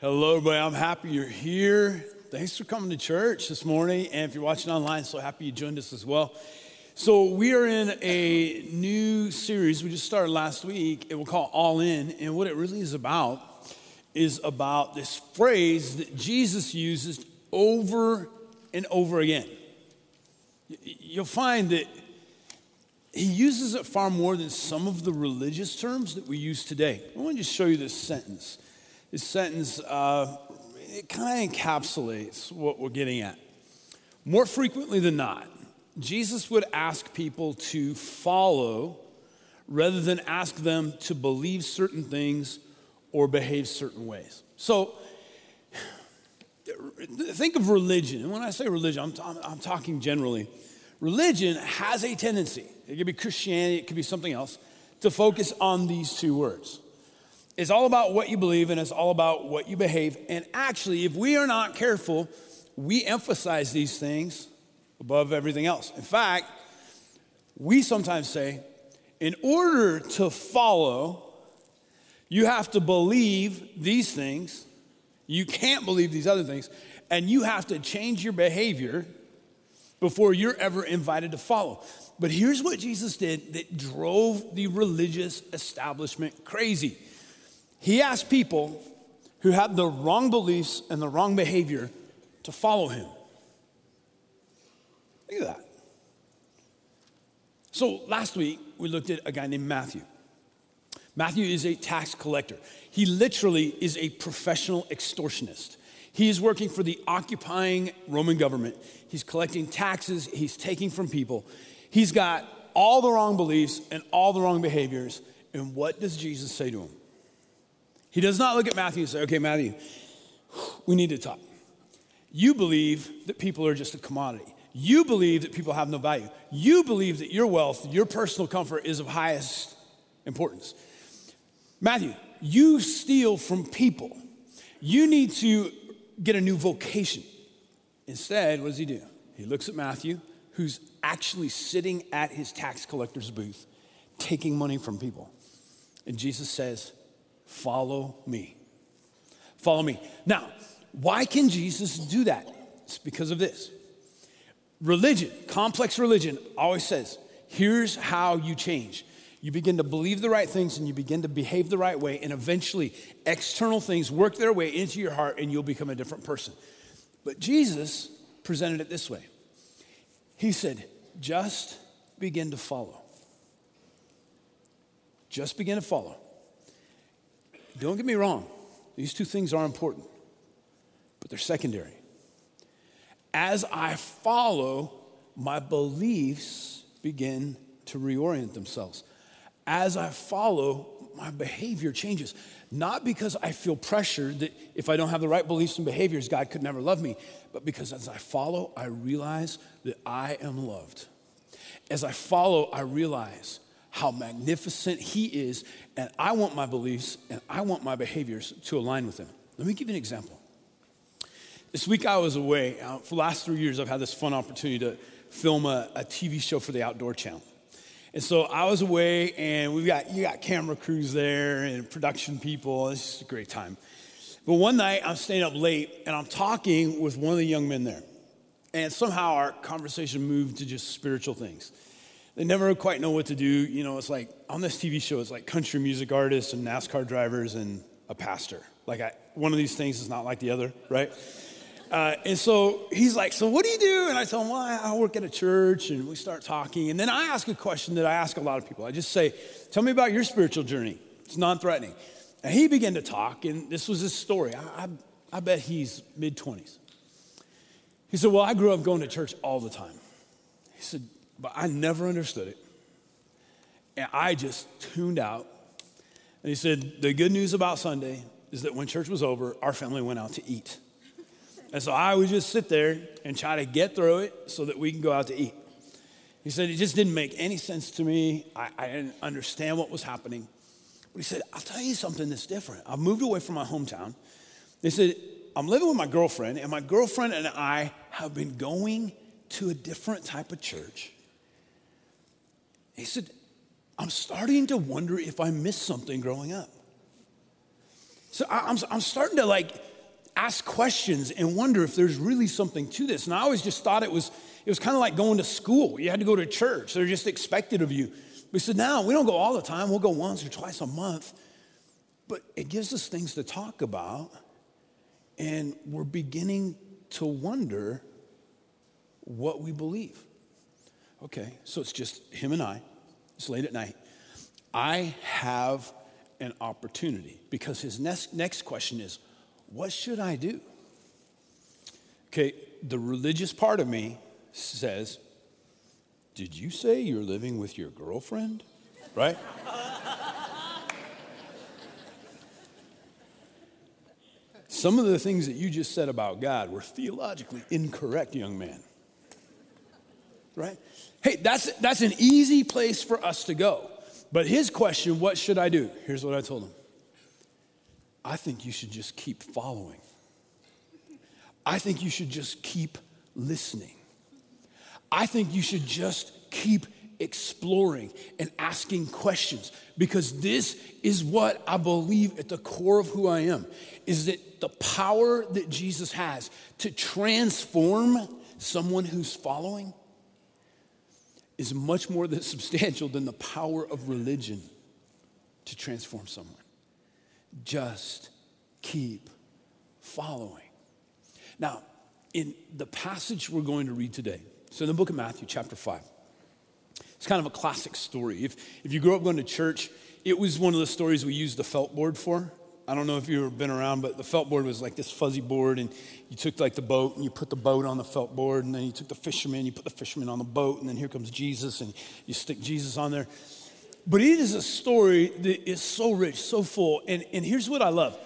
Hello, everybody. I'm happy you're here. Thanks for coming to church this morning. And if you're watching online, so happy you joined us as well. So, we are in a new series we just started last week. It will call All In. And what it really is about is about this phrase that Jesus uses over and over again. You'll find that he uses it far more than some of the religious terms that we use today. I want to just show you this sentence. This sentence, uh, it kind of encapsulates what we're getting at. More frequently than not, Jesus would ask people to follow rather than ask them to believe certain things or behave certain ways. So, think of religion. And when I say religion, I'm, I'm talking generally. Religion has a tendency, it could be Christianity, it could be something else, to focus on these two words it's all about what you believe and it's all about what you behave. And actually, if we are not careful, we emphasize these things above everything else. In fact, we sometimes say, in order to follow, you have to believe these things. You can't believe these other things. And you have to change your behavior before you're ever invited to follow. But here's what Jesus did that drove the religious establishment crazy. He asked people who had the wrong beliefs and the wrong behavior to follow him. Look at that. So last week, we looked at a guy named Matthew. Matthew is a tax collector. He literally is a professional extortionist. He is working for the occupying Roman government. He's collecting taxes, he's taking from people. He's got all the wrong beliefs and all the wrong behaviors. And what does Jesus say to him? He does not look at Matthew and say, okay, Matthew, we need to talk. You believe that people are just a commodity. You believe that people have no value. You believe that your wealth, your personal comfort is of highest importance. Matthew, you steal from people. You need to get a new vocation. Instead, what does he do? He looks at Matthew, who's actually sitting at his tax collector's booth, taking money from people. And Jesus says, Follow me. Follow me. Now, why can Jesus do that? It's because of this. Religion, complex religion, always says, here's how you change. You begin to believe the right things and you begin to behave the right way, and eventually external things work their way into your heart and you'll become a different person. But Jesus presented it this way He said, just begin to follow. Just begin to follow. Don't get me wrong, these two things are important, but they're secondary. As I follow, my beliefs begin to reorient themselves. As I follow, my behavior changes. Not because I feel pressured that if I don't have the right beliefs and behaviors, God could never love me, but because as I follow, I realize that I am loved. As I follow, I realize how magnificent He is, and I want my beliefs and I want my behaviors to align with Him. Let me give you an example. This week I was away. Uh, for the last three years, I've had this fun opportunity to film a, a TV show for the Outdoor Channel. And so I was away, and we've got you got camera crews there and production people. It's just a great time. But one night I'm staying up late, and I'm talking with one of the young men there, and somehow our conversation moved to just spiritual things they never quite know what to do. You know, it's like on this TV show, it's like country music artists and NASCAR drivers and a pastor. Like I, one of these things is not like the other, right? Uh, and so he's like, So what do you do? And I tell him, Well, I work at a church. And we start talking. And then I ask a question that I ask a lot of people. I just say, Tell me about your spiritual journey. It's non threatening. And he began to talk. And this was his story. I, I, I bet he's mid 20s. He said, Well, I grew up going to church all the time. He said, but I never understood it. And I just tuned out. And he said, The good news about Sunday is that when church was over, our family went out to eat. And so I would just sit there and try to get through it so that we can go out to eat. He said, It just didn't make any sense to me. I, I didn't understand what was happening. But he said, I'll tell you something that's different. I've moved away from my hometown. He said, I'm living with my girlfriend, and my girlfriend and I have been going to a different type of church he said, I'm starting to wonder if I missed something growing up. So I'm, I'm starting to like ask questions and wonder if there's really something to this. And I always just thought it was, it was kind of like going to school. You had to go to church, they're just expected of you. We said, now we don't go all the time, we'll go once or twice a month. But it gives us things to talk about, and we're beginning to wonder what we believe. Okay, so it's just him and I. It's late at night. I have an opportunity because his next, next question is, What should I do? Okay, the religious part of me says, Did you say you're living with your girlfriend? Right? Some of the things that you just said about God were theologically incorrect, young man. Right? Hey, that's, that's an easy place for us to go. But his question, what should I do? Here's what I told him I think you should just keep following. I think you should just keep listening. I think you should just keep exploring and asking questions because this is what I believe at the core of who I am is that the power that Jesus has to transform someone who's following is much more than substantial than the power of religion to transform someone. Just keep following. Now, in the passage we're going to read today, so in the book of Matthew, chapter 5, it's kind of a classic story. If, if you grew up going to church, it was one of the stories we used the felt board for. I don't know if you've ever been around, but the felt board was like this fuzzy board, and you took like the boat and you put the boat on the felt board, and then you took the fisherman, you put the fisherman on the boat, and then here comes Jesus, and you stick Jesus on there. But it is a story that is so rich, so full, and, and here's what I love.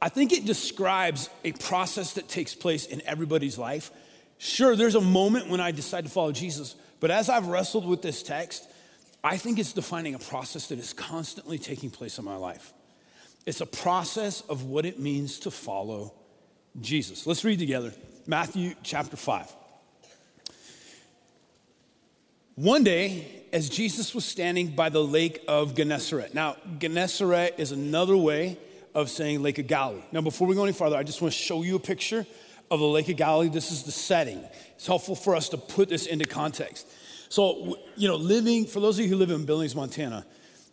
I think it describes a process that takes place in everybody's life. Sure, there's a moment when I decide to follow Jesus, but as I've wrestled with this text, I think it's defining a process that is constantly taking place in my life. It's a process of what it means to follow Jesus. Let's read together Matthew chapter 5. One day, as Jesus was standing by the lake of Gennesaret. Now, Gennesaret is another way of saying Lake of Galilee. Now, before we go any farther, I just want to show you a picture of the Lake of Galilee. This is the setting. It's helpful for us to put this into context. So, you know, living, for those of you who live in Billings, Montana,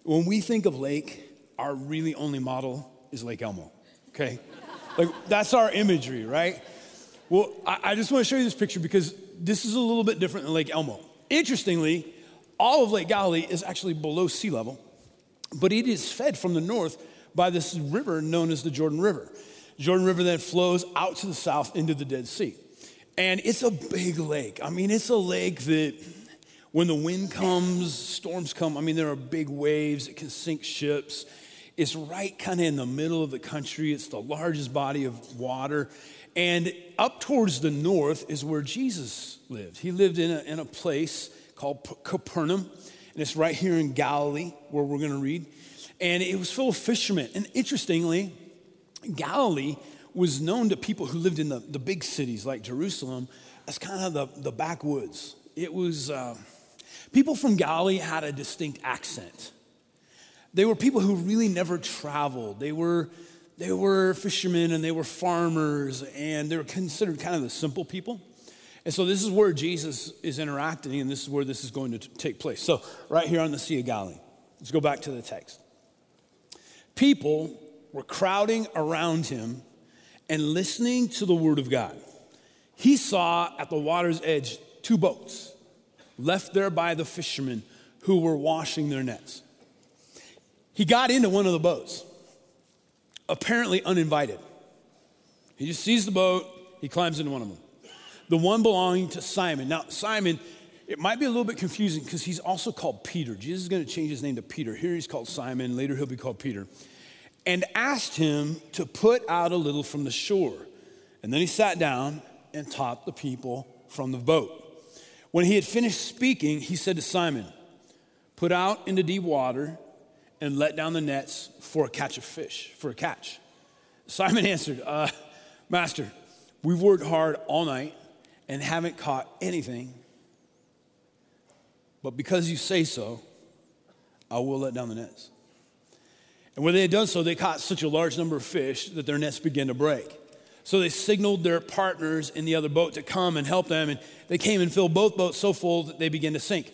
when we think of lake, our really only model is Lake Elmo, okay? like, that's our imagery, right? Well, I, I just want to show you this picture because this is a little bit different than Lake Elmo. Interestingly, all of Lake Galilee is actually below sea level, but it is fed from the north by this river known as the Jordan River. Jordan River then flows out to the south into the Dead Sea. And it's a big lake. I mean, it's a lake that when the wind comes, storms come, I mean, there are big waves, it can sink ships. It's right kind of in the middle of the country. It's the largest body of water. And up towards the north is where Jesus lived. He lived in a, in a place called Capernaum, and it's right here in Galilee where we're going to read. And it was full of fishermen. And interestingly, Galilee was known to people who lived in the, the big cities like Jerusalem as kind of the, the backwoods. It was, uh, people from Galilee had a distinct accent. They were people who really never traveled. They were, they were fishermen and they were farmers and they were considered kind of the simple people. And so this is where Jesus is interacting and this is where this is going to t- take place. So, right here on the Sea of Galilee, let's go back to the text. People were crowding around him and listening to the word of God. He saw at the water's edge two boats left there by the fishermen who were washing their nets. He got into one of the boats, apparently uninvited. He just sees the boat, he climbs into one of them. The one belonging to Simon. Now, Simon, it might be a little bit confusing because he's also called Peter. Jesus is going to change his name to Peter. Here he's called Simon, later he'll be called Peter. And asked him to put out a little from the shore. And then he sat down and taught the people from the boat. When he had finished speaking, he said to Simon, Put out into deep water and let down the nets for a catch of fish, for a catch. Simon answered, uh, Master, we've worked hard all night and haven't caught anything. But because you say so, I will let down the nets. And when they had done so, they caught such a large number of fish that their nets began to break. So they signaled their partners in the other boat to come and help them, and they came and filled both boats so full that they began to sink.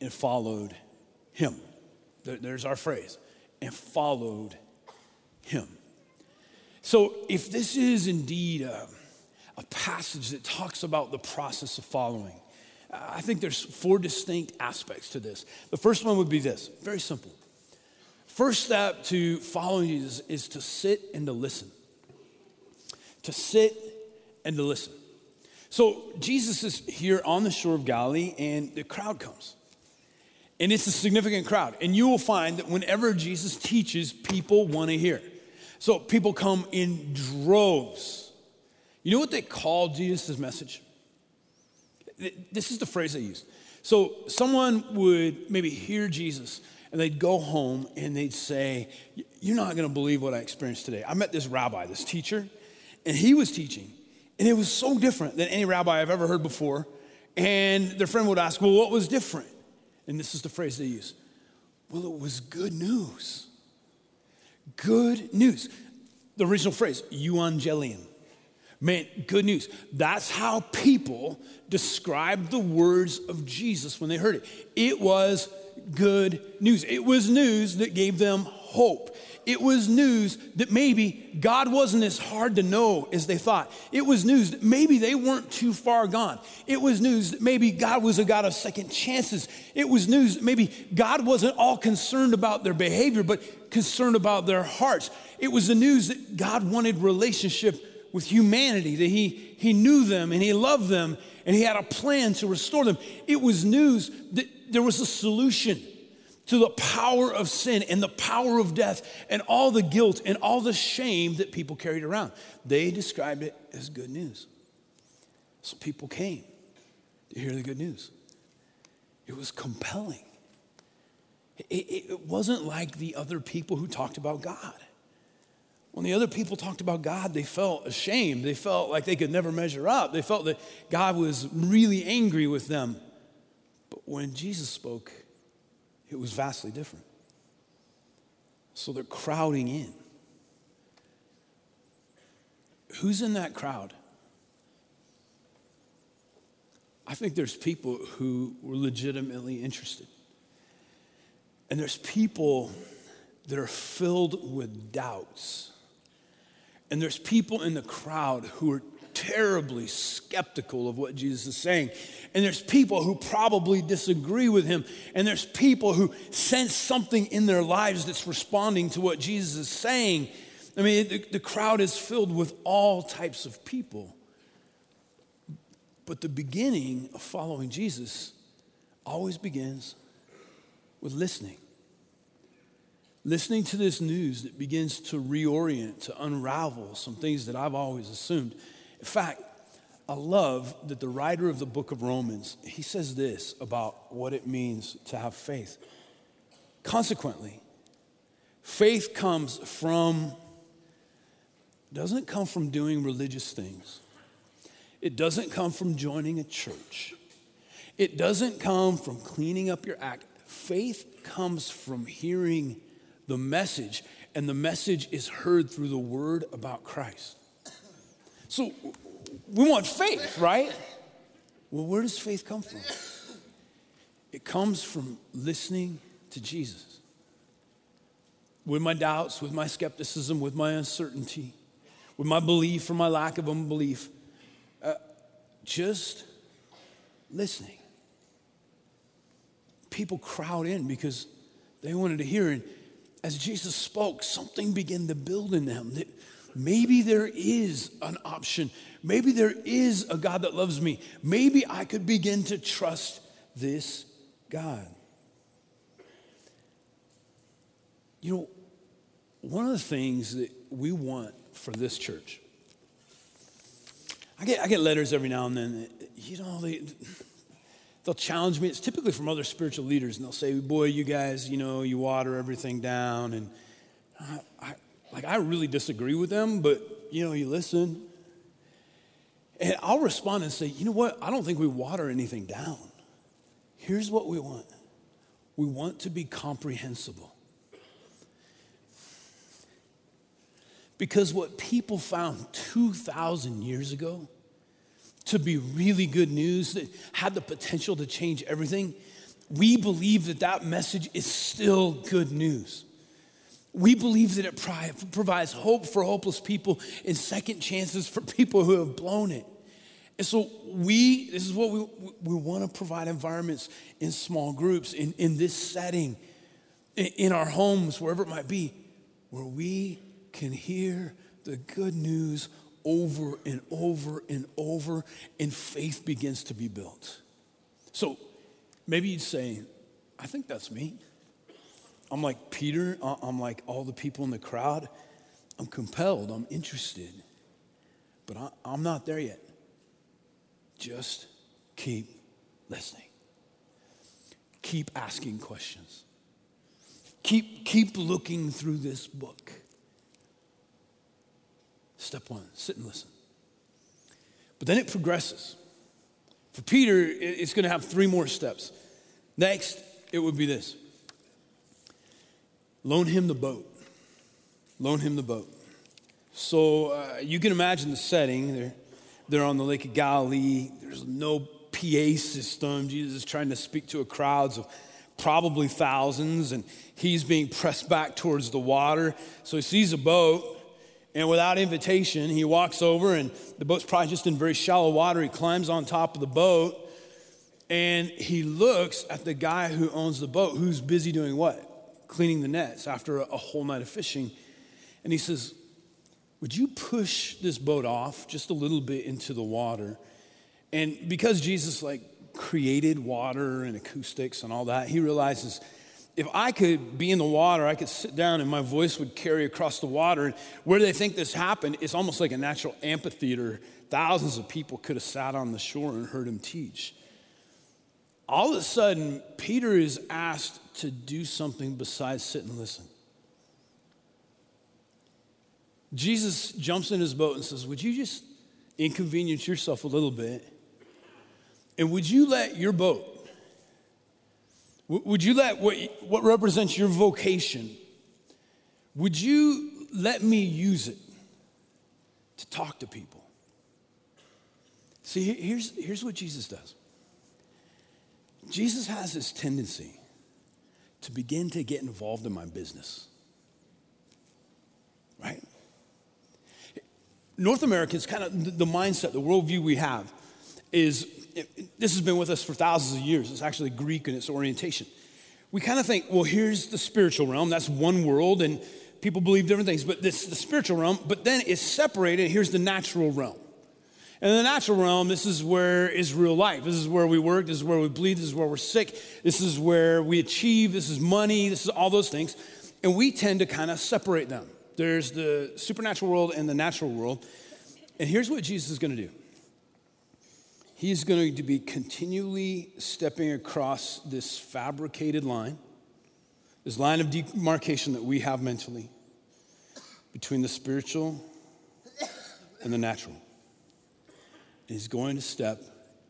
and followed him. There's our phrase and followed him. So, if this is indeed a, a, passage that talks about the process of following, I think there's four distinct aspects to this. The first one would be this very simple. First step to following Jesus is to sit and to listen to sit and to listen. So Jesus is here on the shore of Galilee, and the crowd comes. And it's a significant crowd. And you will find that whenever Jesus teaches, people want to hear. So people come in droves. You know what they call Jesus' message? This is the phrase they use. So someone would maybe hear Jesus and they'd go home and they'd say, You're not going to believe what I experienced today. I met this rabbi, this teacher, and he was teaching. And it was so different than any rabbi I've ever heard before. And their friend would ask, Well, what was different? And this is the phrase they use Well, it was good news. Good news. The original phrase, euangelion, meant good news. That's how people described the words of Jesus when they heard it. It was good news. It was news that gave them hope. It was news that maybe God wasn't as hard to know as they thought. It was news that maybe they weren't too far gone. It was news that maybe God was a God of second chances. It was news that maybe God wasn't all concerned about their behavior, but concerned about their hearts. It was the news that God wanted relationship with humanity, that he, he knew them and He loved them and He had a plan to restore them. It was news that there was a solution to the power of sin and the power of death and all the guilt and all the shame that people carried around. They described it as good news. So people came to hear the good news. It was compelling. It, it, wasn't like the other people who talked about God. When the other people talked about God, they felt ashamed. They felt like they could never measure up. They felt that God was really angry with them. But when Jesus spoke, it was vastly different. So they're crowding in. Who's in that crowd? I think there's people who were legitimately interested. And there's people that are filled with doubts. And there's people in the crowd who are terribly skeptical of what Jesus is saying. And there's people who probably disagree with him. And there's people who sense something in their lives that's responding to what Jesus is saying. I mean, the, the crowd is filled with all types of people. But the beginning of following Jesus always begins with listening. Listening to this news that begins to reorient, to unravel some things that I've always assumed. In fact, I love that the writer of the book of Romans, he says this about what it means to have faith. Consequently, faith comes from doesn't come from doing religious things. It doesn't come from joining a church. It doesn't come from cleaning up your act. Faith comes from hearing the message, and the message is heard through the word about Christ. So we want faith, right? Well, where does faith come from? It comes from listening to Jesus. With my doubts, with my skepticism, with my uncertainty, with my belief or my lack of unbelief, uh, just listening. People crowd in because they wanted to hear. And as Jesus spoke, something began to build in them that maybe there is an option. Maybe there is a God that loves me. Maybe I could begin to trust this God. You know, one of the things that we want for this church, I get, I get letters every now and then. You know, they, they'll challenge me. It's typically from other spiritual leaders, and they'll say, "Boy, you guys, you know, you water everything down." And I, like, I really disagree with them, but you know, you listen. And I'll respond and say, "You know what? I don't think we water anything down. Here's what we want. We want to be comprehensible." Because what people found 2,000 years ago to be really good news that had the potential to change everything, we believe that that message is still good news. We believe that it provides hope for hopeless people and second chances for people who have blown it. And so we, this is what we, we want to provide environments in small groups, in, in this setting, in, in our homes, wherever it might be, where we can hear the good news over and over and over, and faith begins to be built. So maybe you'd say, I think that's me. I'm like Peter, uh, I'm like all the people in the crowd. I'm compelled, I'm interested, but I'm not there yet. Just keep listening, keep asking questions, keep, keep looking through this book. Step one sit and listen. But then it progresses. For Peter, it's going to have three more steps. Next, it would be this loan him the boat. Loan him the boat. So uh, you can imagine the setting. They're, they're on the Lake of Galilee. There's no PA system. Jesus is trying to speak to a crowds of probably thousands, and he's being pressed back towards the water. So he sees a boat and without invitation, he walks over, and the boat's probably just in very shallow water. He climbs on top of the boat, and he looks at the guy who owns the boat, who's busy doing what? Cleaning the nets after a, whole night of fishing. And he says, Would you push this boat off just a little bit into the water? And because Jesus, like, created water and acoustics and all that, he realizes if I could be in the water, I could sit down and my voice would carry across the water. And where they think this happened, it's almost like a natural amphitheater. Thousands of people could have sat on the shore and heard him teach. All of a sudden, Peter is asked to do something besides sit and listen. Jesus jumps in his boat and says, Would you just inconvenience yourself a little bit? And would you let your boat would you let what, what represents your vocation, would you let me use it to talk to people? See, here's, here's what Jesus does Jesus has this tendency to begin to get involved in my business, right? North America is kind of the mindset, the worldview we have is this has been with us for thousands of years. It's actually Greek in its orientation. We kind of think, well, here's the spiritual realm. That's one world, and people believe different things, but this is the spiritual realm. But then it's separated. Here's the natural realm. And in the natural realm, this is where is real life. This is where we work. This is where we bleed. This is where we're sick. This is where we achieve. This is money. This is all those things. And we tend to kind of separate them. There's the supernatural world and the natural world. And here's what Jesus is going to do He's going to be continually stepping across this fabricated line, this line of demarcation that we have mentally between the spiritual and the natural. He's going to step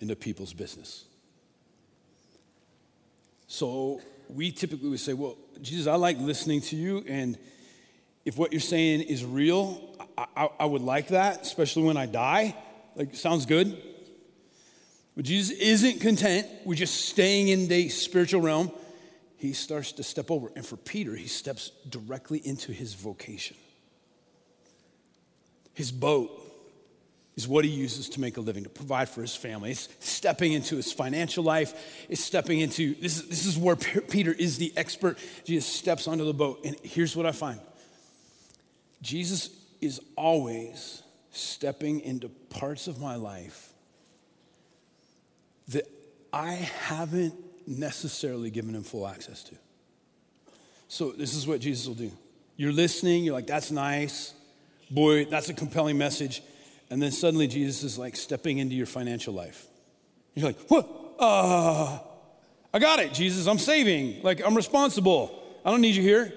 into people's business. So we typically would say, Well, Jesus, I like listening to you, and if what you're saying is real, I, I, I would like that, especially when I die. Like, sounds good. But Jesus isn't content with just staying in the spiritual realm. He starts to step over. And for Peter, he steps directly into his vocation. His boat is what he uses to make a living, to provide for his family. It's stepping into his financial life. It's stepping into, this is, this is where Peter is the expert. Jesus steps onto the boat. And here's what I find Jesus is always stepping into parts of my life that I haven't necessarily given him full access to. So, this is what Jesus will do. You're listening, you're like, that's nice. Boy, that's a compelling message. And then suddenly Jesus is like stepping into your financial life. You're like, what? Uh, I got it, Jesus. I'm saving. Like, I'm responsible. I don't need you here.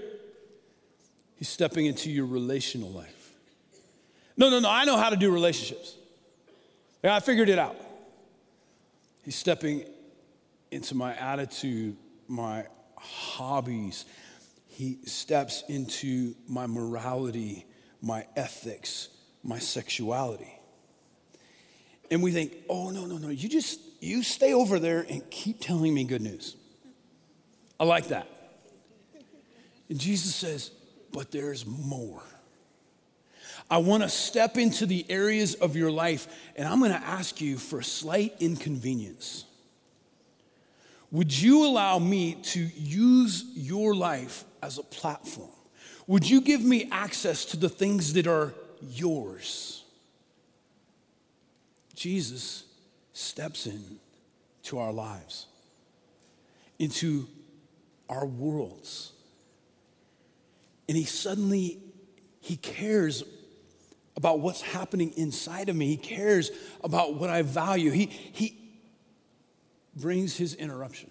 He's stepping into your relational life. No, no, no. I know how to do relationships. Yeah, I figured it out. He's stepping into my attitude, my hobbies. He steps into my morality, my ethics, my sexuality. And we think, oh, no, no, no, you just, you stay over there and keep telling me good news. I like that. And Jesus says, but there's more. I want to step into the areas of your life, and I'm going to ask you for a slight inconvenience. Would you allow me to use your life as a platform? Would you give me access to the things that are yours? Jesus steps in to our lives, into our worlds. And he suddenly he cares about what's happening inside of me. He cares about what I value. He, he brings his interruption.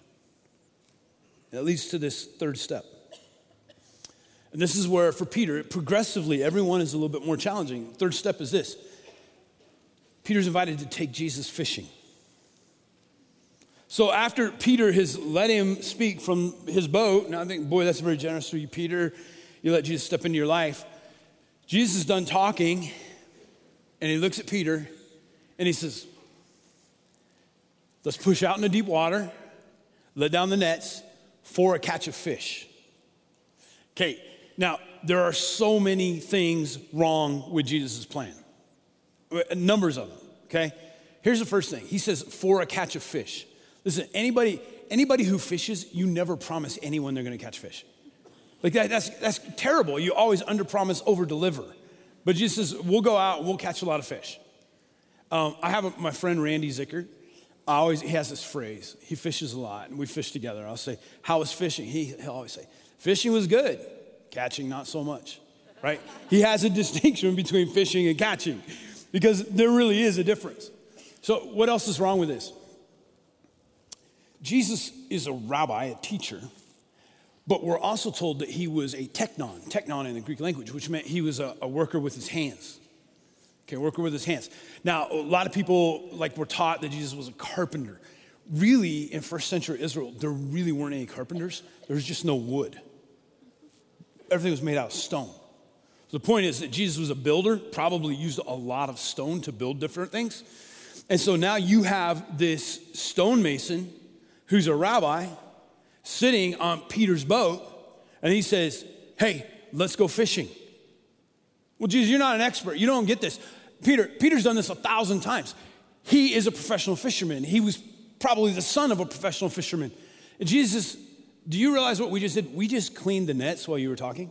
That leads to this third step. And this is where, for Peter, progressively, everyone is a little bit more challenging. Third step is this Peter's invited to take Jesus fishing. So after Peter has let him speak from his boat, and I think, boy, that's very generous for you, Peter. You let Jesus step into your life. Jesus is done talking, and he looks at Peter and he says, Let's push out into deep water, let down the nets for a catch of fish. Okay, now there are so many things wrong with Jesus' plan, numbers of them, okay? Here's the first thing He says, for a catch of fish. Listen, anybody, anybody who fishes, you never promise anyone they're gonna catch fish. Like that, that's, that's terrible. You always under promise, over deliver. But Jesus says, we'll go out, we'll catch a lot of fish. Um, I have a, my friend Randy Zicker. I always, he has this phrase. He fishes a lot, and we fish together. I'll say, How was fishing? He, he'll always say, Fishing was good, catching not so much, right? he has a distinction between fishing and catching because there really is a difference. So, what else is wrong with this? Jesus is a rabbi, a teacher, but we're also told that he was a technon, technon in the Greek language, which meant he was a, a worker with his hands. Okay, worker with his hands. Now, a lot of people like were taught that Jesus was a carpenter. Really, in first century Israel, there really weren't any carpenters. There was just no wood. Everything was made out of stone. So the point is that Jesus was a builder, probably used a lot of stone to build different things. And so now you have this stonemason who's a rabbi sitting on Peter's boat, and he says, Hey, let's go fishing. Well, Jesus, you're not an expert. You don't get this. Peter, Peter's done this a thousand times. He is a professional fisherman. He was probably the son of a professional fisherman. And Jesus, do you realize what we just did? We just cleaned the nets while you were talking.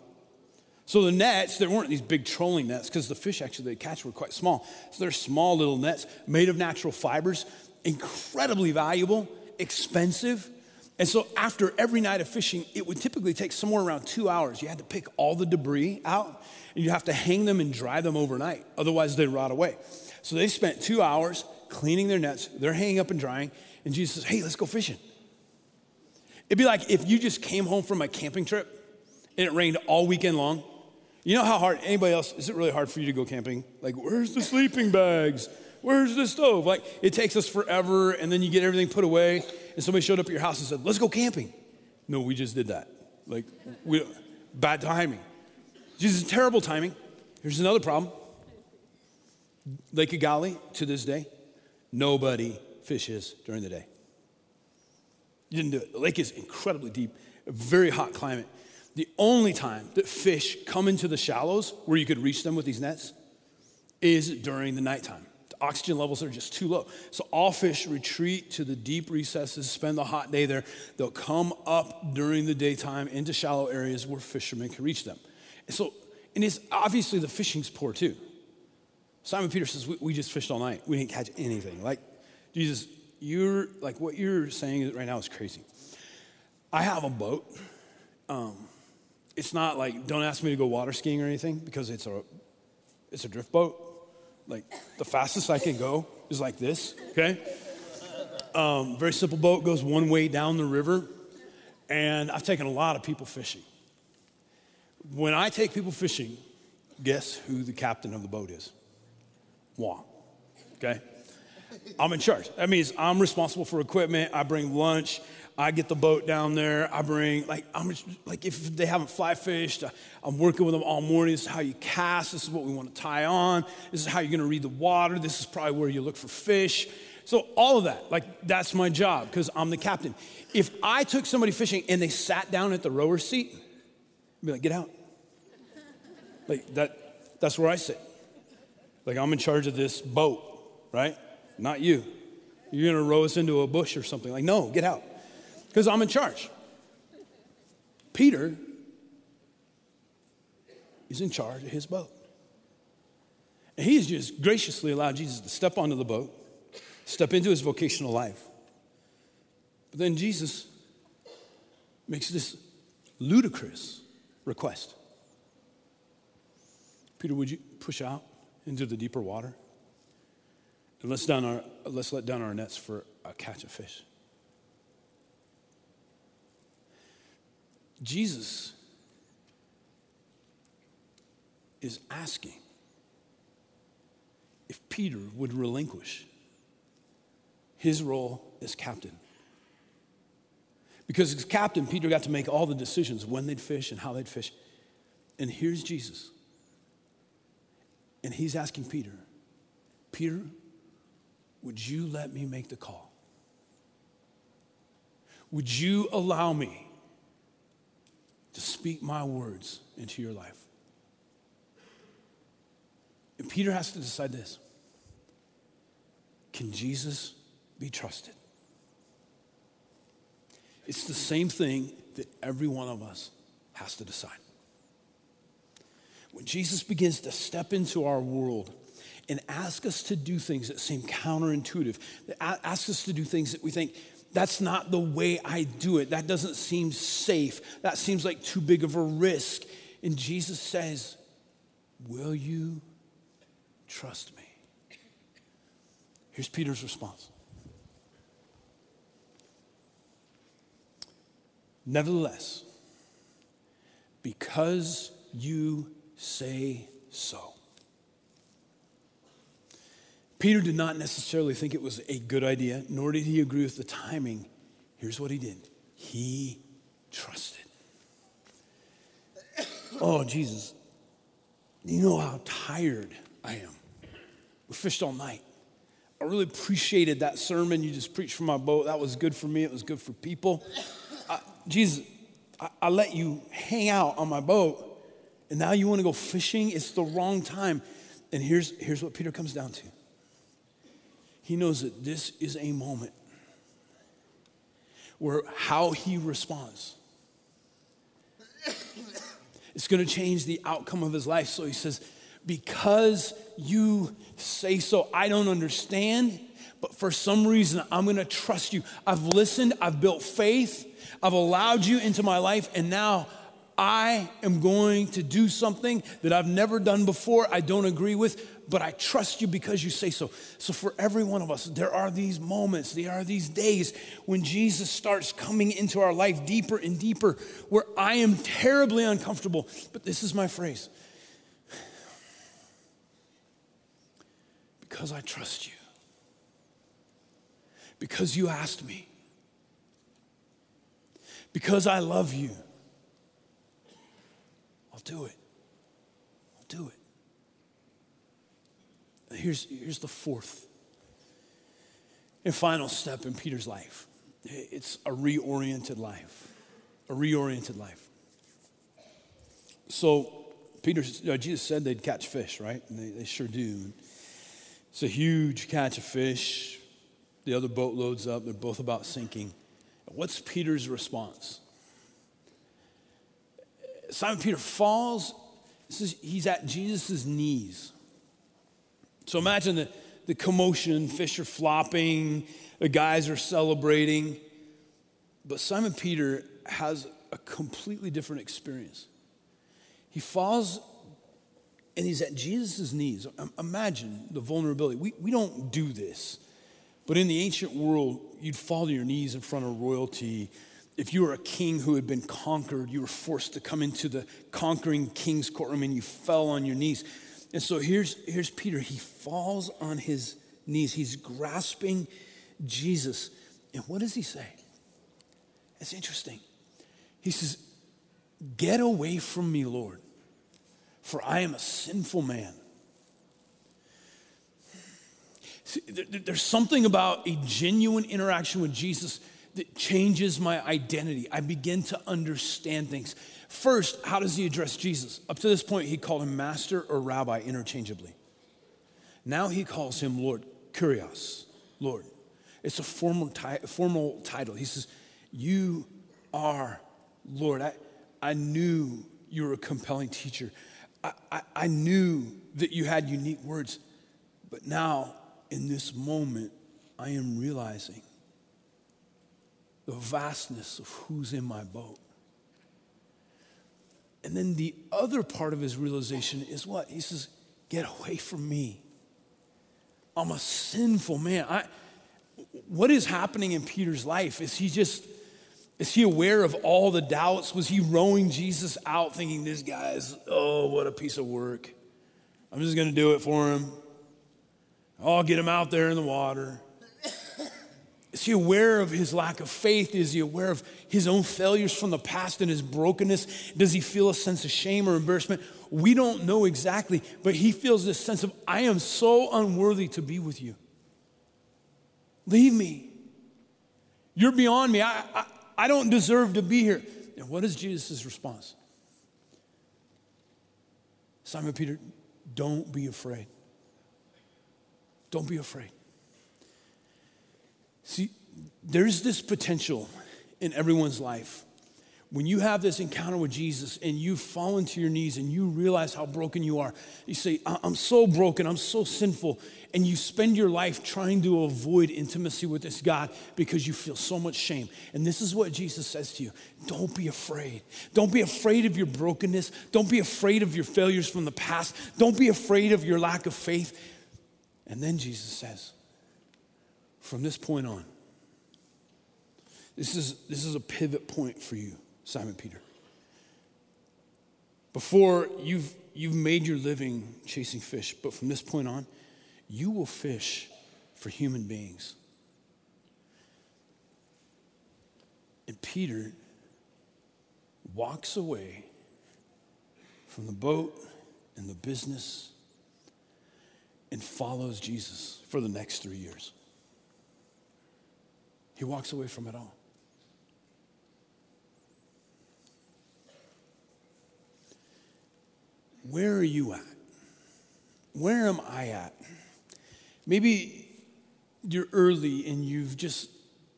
So the nets, there weren't these big trolling nets because the fish actually they catch were quite small. So they're small little nets made of natural fibers, incredibly valuable, expensive. And so after every night of fishing, it would typically take somewhere around two hours. You had to pick all the debris out and you have to hang them and dry them overnight. Otherwise, they rot away. So they spent two hours cleaning their nets. They're hanging up and drying. And Jesus says, Hey, let's go fishing. It'd be like if you just came home from a camping trip and it rained all weekend long. You know how hard, anybody else, is it really hard for you to go camping? Like, where's the sleeping bags? Where's the stove? Like, it takes us forever, and then you get everything put away, and somebody showed up at your house and said, Let's go camping. No, we just did that. Like, we, bad timing. Jesus, terrible timing. Here's another problem Lake Galilee, to this day, nobody fishes during the day. You didn't do it. The lake is incredibly deep, a very hot climate. The only time that fish come into the shallows where you could reach them with these nets is during the nighttime oxygen levels are just too low. So all fish retreat to the deep recesses, spend the hot day there. They'll come up during the daytime into shallow areas where fishermen can reach them. And so, and it's obviously the fishing's poor too. Simon Peter says, we, we just fished all night. We didn't catch anything. Like, Jesus, you're like what you're saying right now is crazy. I have a boat. Um, it's not like don't ask me to go water skiing or anything because it's a it's a drift boat Like the fastest I can go is like this, okay? Um, very simple boat goes one way down the river, and I've taken a lot of people fishing. When I take people fishing, guess who the captain of the boat is? Moi. Okay? I'm in charge. That means I'm responsible for equipment. I bring lunch. I get the boat down there. I bring like I'm like if they haven't fly fished, uh, I'm working with them all morning. This is how you cast. This is what we want to tie on. This is how you're going to read the water. This is probably where you look for fish. So all of that, like that's my job because I'm the captain. If I took somebody fishing and they sat down at the rower seat, I'd be like, get out. Like that, that's where I sit. Like I'm in charge of this boat, right? Not you. You're gonna row us into a bush or something. Like, no, get out. Because I'm in charge. Peter is in charge of his boat. And he's just graciously allowed Jesus to step onto the boat step into his vocational life. But then Jesus makes this ludicrous request Peter, would you push out into the deeper water? And let's, down our, let's let down our nets for a catch of fish. Jesus is asking if Peter would relinquish his role as captain. Because as captain, Peter got to make all the decisions when they'd fish and how they'd fish. And here's Jesus. And he's asking Peter, Peter, would you let me make the call? Would you allow me to speak my words into your life? And Peter has to decide this Can Jesus be trusted. It's the same thing that every one of us has to decide. When Jesus begins to step into our world and ask us to do things that seem counterintuitive, ask us to do things that we think, that's not the way I do it. That doesn't seem safe. That seems like too big of a risk. And Jesus says, Will you trust me? Here's Peter's response Nevertheless, because you say so. Peter did not necessarily think it was a good idea, nor did he agree with the timing. Here's what he did he trusted. Oh, Jesus, you know how tired I am. We fished all night. I really appreciated that sermon you just preached from my boat. That was good for me, it was good for people. Jesus, I, I let you hang out on my boat, and now you want to go fishing? It's the wrong time. And here's, here's what Peter comes down to he knows that this is a moment where how he responds it's going to change the outcome of his life. So he says, Because you say so, I don't understand, but for some reason, I'm going to trust you. I've listened, I've built faith, I've allowed you into my life, and now I am going to do something that I've never done before, I don't agree with, but I trust you because you say so. So, for every one of us, there are these moments, there are these days when Jesus starts coming into our life deeper and deeper, where I am terribly uncomfortable. But this is my phrase because I trust you, because you asked me because I love you. Do it. Do it. Here's, here's the fourth and final step in Peter's life it's a reoriented life. A reoriented life. So, Peter, uh, Jesus said they'd catch fish, right? And they, they sure do. It's a huge catch of fish. The other boat loads up. They're both about sinking. What's Peter's response? Simon Peter falls. Is, he's at Jesus' knees. So imagine the, the commotion, fish are flopping, the guys are celebrating. But Simon Peter has a completely different experience. He falls and he's at Jesus' knees. Imagine the vulnerability. We, we don't do this, but in the ancient world, you'd fall to your knees in front of royalty. If you were a king who had been conquered, you were forced to come into the conquering king's courtroom and you fell on your knees. And so here's, here's Peter. He falls on his knees, he's grasping Jesus. And what does he say? It's interesting. He says, Get away from me, Lord, for I am a sinful man. See, there's something about a genuine interaction with Jesus that changes my identity. I begin to understand things. First, how does he address Jesus? Up to this point, he called him master or rabbi interchangeably. Now he calls him Lord, Kurios, Lord. It's a formal, formal title. He says, You are Lord. I, I knew you were a compelling teacher. I, I, I knew that you had unique words. But now, in this moment, I am realizing the vastness of who's in my boat. And then the other part of his realization is what? He says, Get away from me. I'm a sinful man. I, what is happening in Peter's life? Is he just, is he aware of all the doubts? Was he rowing Jesus out thinking, this guy's, oh, what a piece of work. I'm just going to do it for him. I'll get him out there in the water. Is he aware of his lack of faith? Is he aware of his own failures from the past and his brokenness? Does he feel a sense of shame or embarrassment? We don't know exactly, but he feels this sense of, I am so unworthy to be with you. Leave me. You're beyond me. I, I, I don't deserve to be here. And what is Jesus' response? Simon Peter, don't be afraid. Don't be afraid. See, there's this potential in everyone's life when you have this encounter with Jesus and you fall into your knees and you realize how broken you are, you say, I'm so broken, I'm so sinful, and you spend your life trying to avoid intimacy with this God because you feel so much shame. And this is what Jesus says to you don't be afraid. Don't be afraid of your brokenness. Don't be afraid of your failures from the past. Don't be afraid of your lack of faith. And then Jesus says, from this point on, this is, this is a pivot point for you. Simon Peter. Before you've, you've made your living chasing fish, but from this point on, you will fish for human beings. And Peter walks away from the boat and the business and follows Jesus for the next three years. He walks away from it all. Where are you at? Where am I at? Maybe you're early and you've just,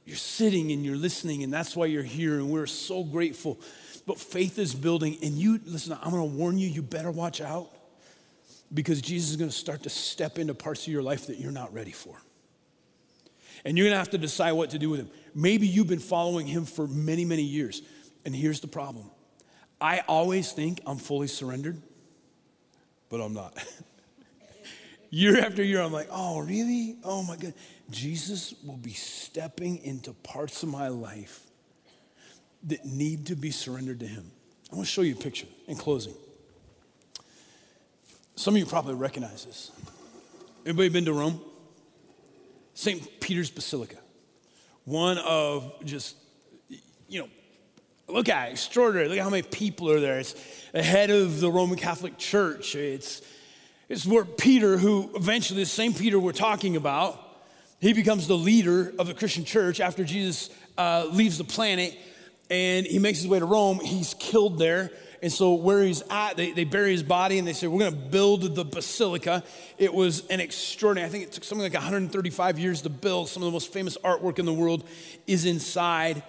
you're sitting and you're listening, and that's why you're here, and we're so grateful. But faith is building, and you, listen, I'm gonna warn you, you better watch out because Jesus is gonna start to step into parts of your life that you're not ready for. And you're gonna have to decide what to do with him. Maybe you've been following him for many, many years, and here's the problem I always think I'm fully surrendered but I'm not. year after year, I'm like, oh, really? Oh my God. Jesus will be stepping into parts of my life that need to be surrendered to Him. I want to show you a picture in closing. Some of you probably recognize this. Anybody been to Rome? St. Peter's Basilica. One of just, you know, Look at extraordinary. Look at how many people are there. It's the head of the Roman Catholic Church. It's, it's where Peter, who eventually, the same Peter we're talking about, he becomes the leader of the Christian church after Jesus uh, leaves the planet and he makes his way to Rome. He's killed there. And so, where he's at, they, they bury his body and they say, We're going to build the basilica. It was an extraordinary, I think it took something like 135 years to build. Some of the most famous artwork in the world is inside.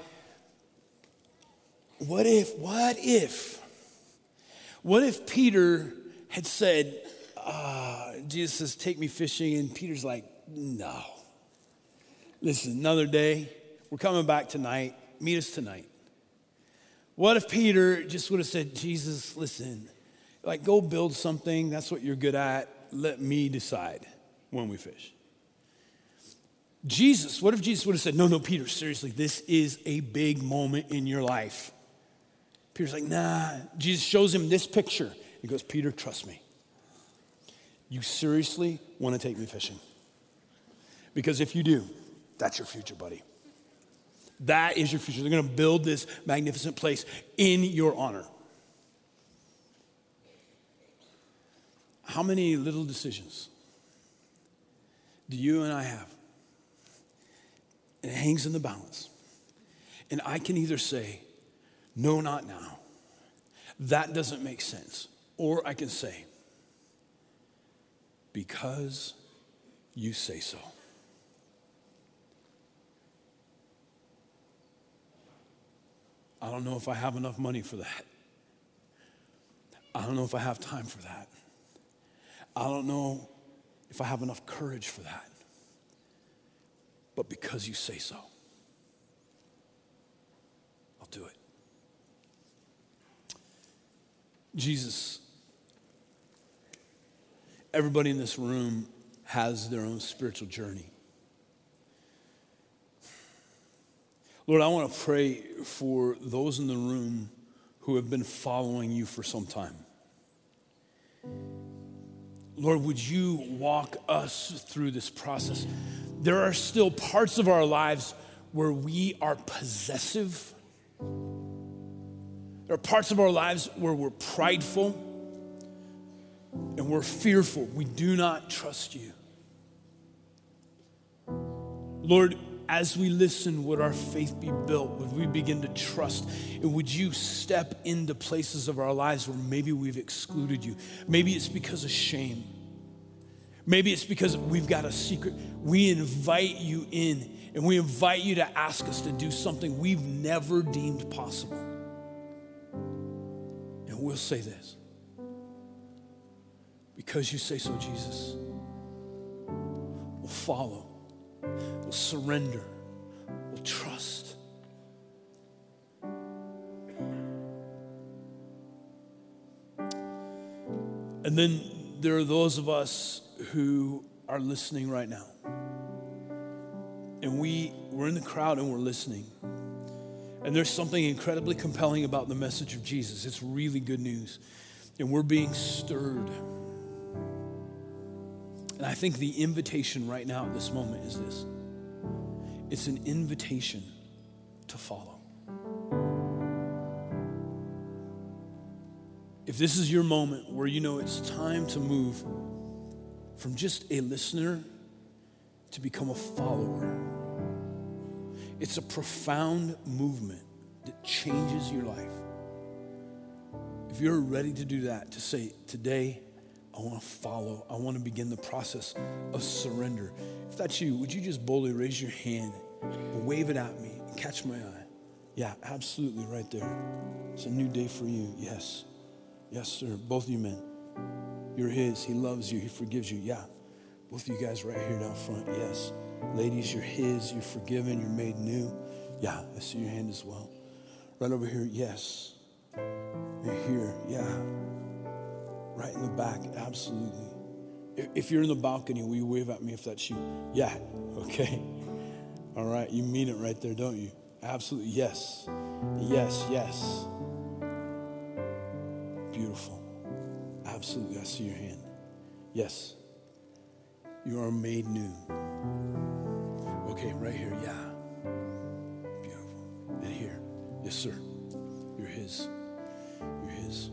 What if, what if, what if Peter had said, uh, Jesus says, take me fishing, and Peter's like, no. Listen, another day, we're coming back tonight, meet us tonight. What if Peter just would have said, Jesus, listen, Like, go build something. That's what you're good at. Let me decide when we fish. Jesus, what if Jesus would have said, No, no, Peter, seriously, this is a big moment in your life? Peter's like, Nah. Jesus shows him this picture. He goes, Peter, trust me. You seriously want to take me fishing? Because if you do, that's your future, buddy. That is your future. They're going to build this magnificent place in your honor. How many little decisions do you and I have? And it hangs in the balance. And I can either say, no, not now. That doesn't make sense. Or I can say, because you say so. I don't know if I have enough money for that. I don't know if I have time for that. I don't know if I have enough courage for that. But because you say so, I'll do it. Jesus, everybody in this room has their own spiritual journey. Lord, I want to pray for those in the room who have been following you for some time. Lord, would you walk us through this process? There are still parts of our lives where we are possessive. There are parts of our lives where we're prideful and we're fearful. We do not trust you. Lord, as we listen, would our faith be built? Would we begin to trust? And would you step into places of our lives where maybe we've excluded you? Maybe it's because of shame. Maybe it's because we've got a secret. We invite you in and we invite you to ask us to do something we've never deemed possible. And we'll say this because you say so, Jesus, we'll follow we'll surrender, we'll trust. And then there are those of us who are listening right now. And we, we're in the crowd and we're listening. And there's something incredibly compelling about the message of Jesus. It's really good news. And we're being stirred and I think the invitation right now at this moment is this it's an invitation to follow. If this is your moment where you know it's time to move from just a listener to become a follower, it's a profound movement that changes your life. If you're ready to do that, to say, Today, I want to follow. I want to begin the process of surrender. If that's you, would you just boldly raise your hand wave it at me and catch my eye? Yeah, absolutely, right there. It's a new day for you. Yes. Yes, sir. Both of you men. You're His. He loves you. He forgives you. Yeah. Both of you guys right here down front. Yes. Ladies, you're His. You're forgiven. You're made new. Yeah, I see your hand as well. Right over here. Yes. You're here. Yeah. Right in the back, absolutely. If you're in the balcony, will you wave at me if that's you? Yeah, okay. All right, you mean it right there, don't you? Absolutely, yes. Yes, yes. Beautiful. Absolutely, I see your hand. Yes. You are made new. Okay, right here, yeah. Beautiful. And here, yes, sir. You're His. You're His.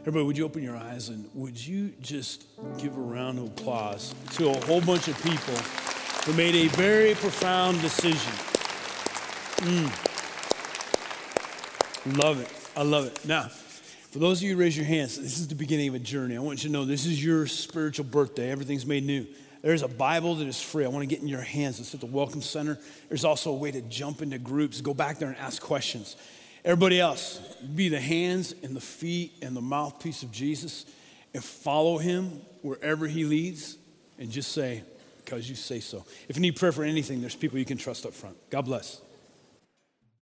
Everybody, would you open your eyes and would you just give a round of applause to a whole bunch of people who made a very profound decision? Mm. Love it. I love it. Now, for those of you who raise your hands, this is the beginning of a journey. I want you to know this is your spiritual birthday. Everything's made new. There's a Bible that is free. I want to get in your hands. It's at the Welcome Center. There's also a way to jump into groups, go back there and ask questions. Everybody else, be the hands and the feet and the mouthpiece of Jesus and follow him wherever he leads and just say, because you say so. If you need prayer for anything, there's people you can trust up front. God bless.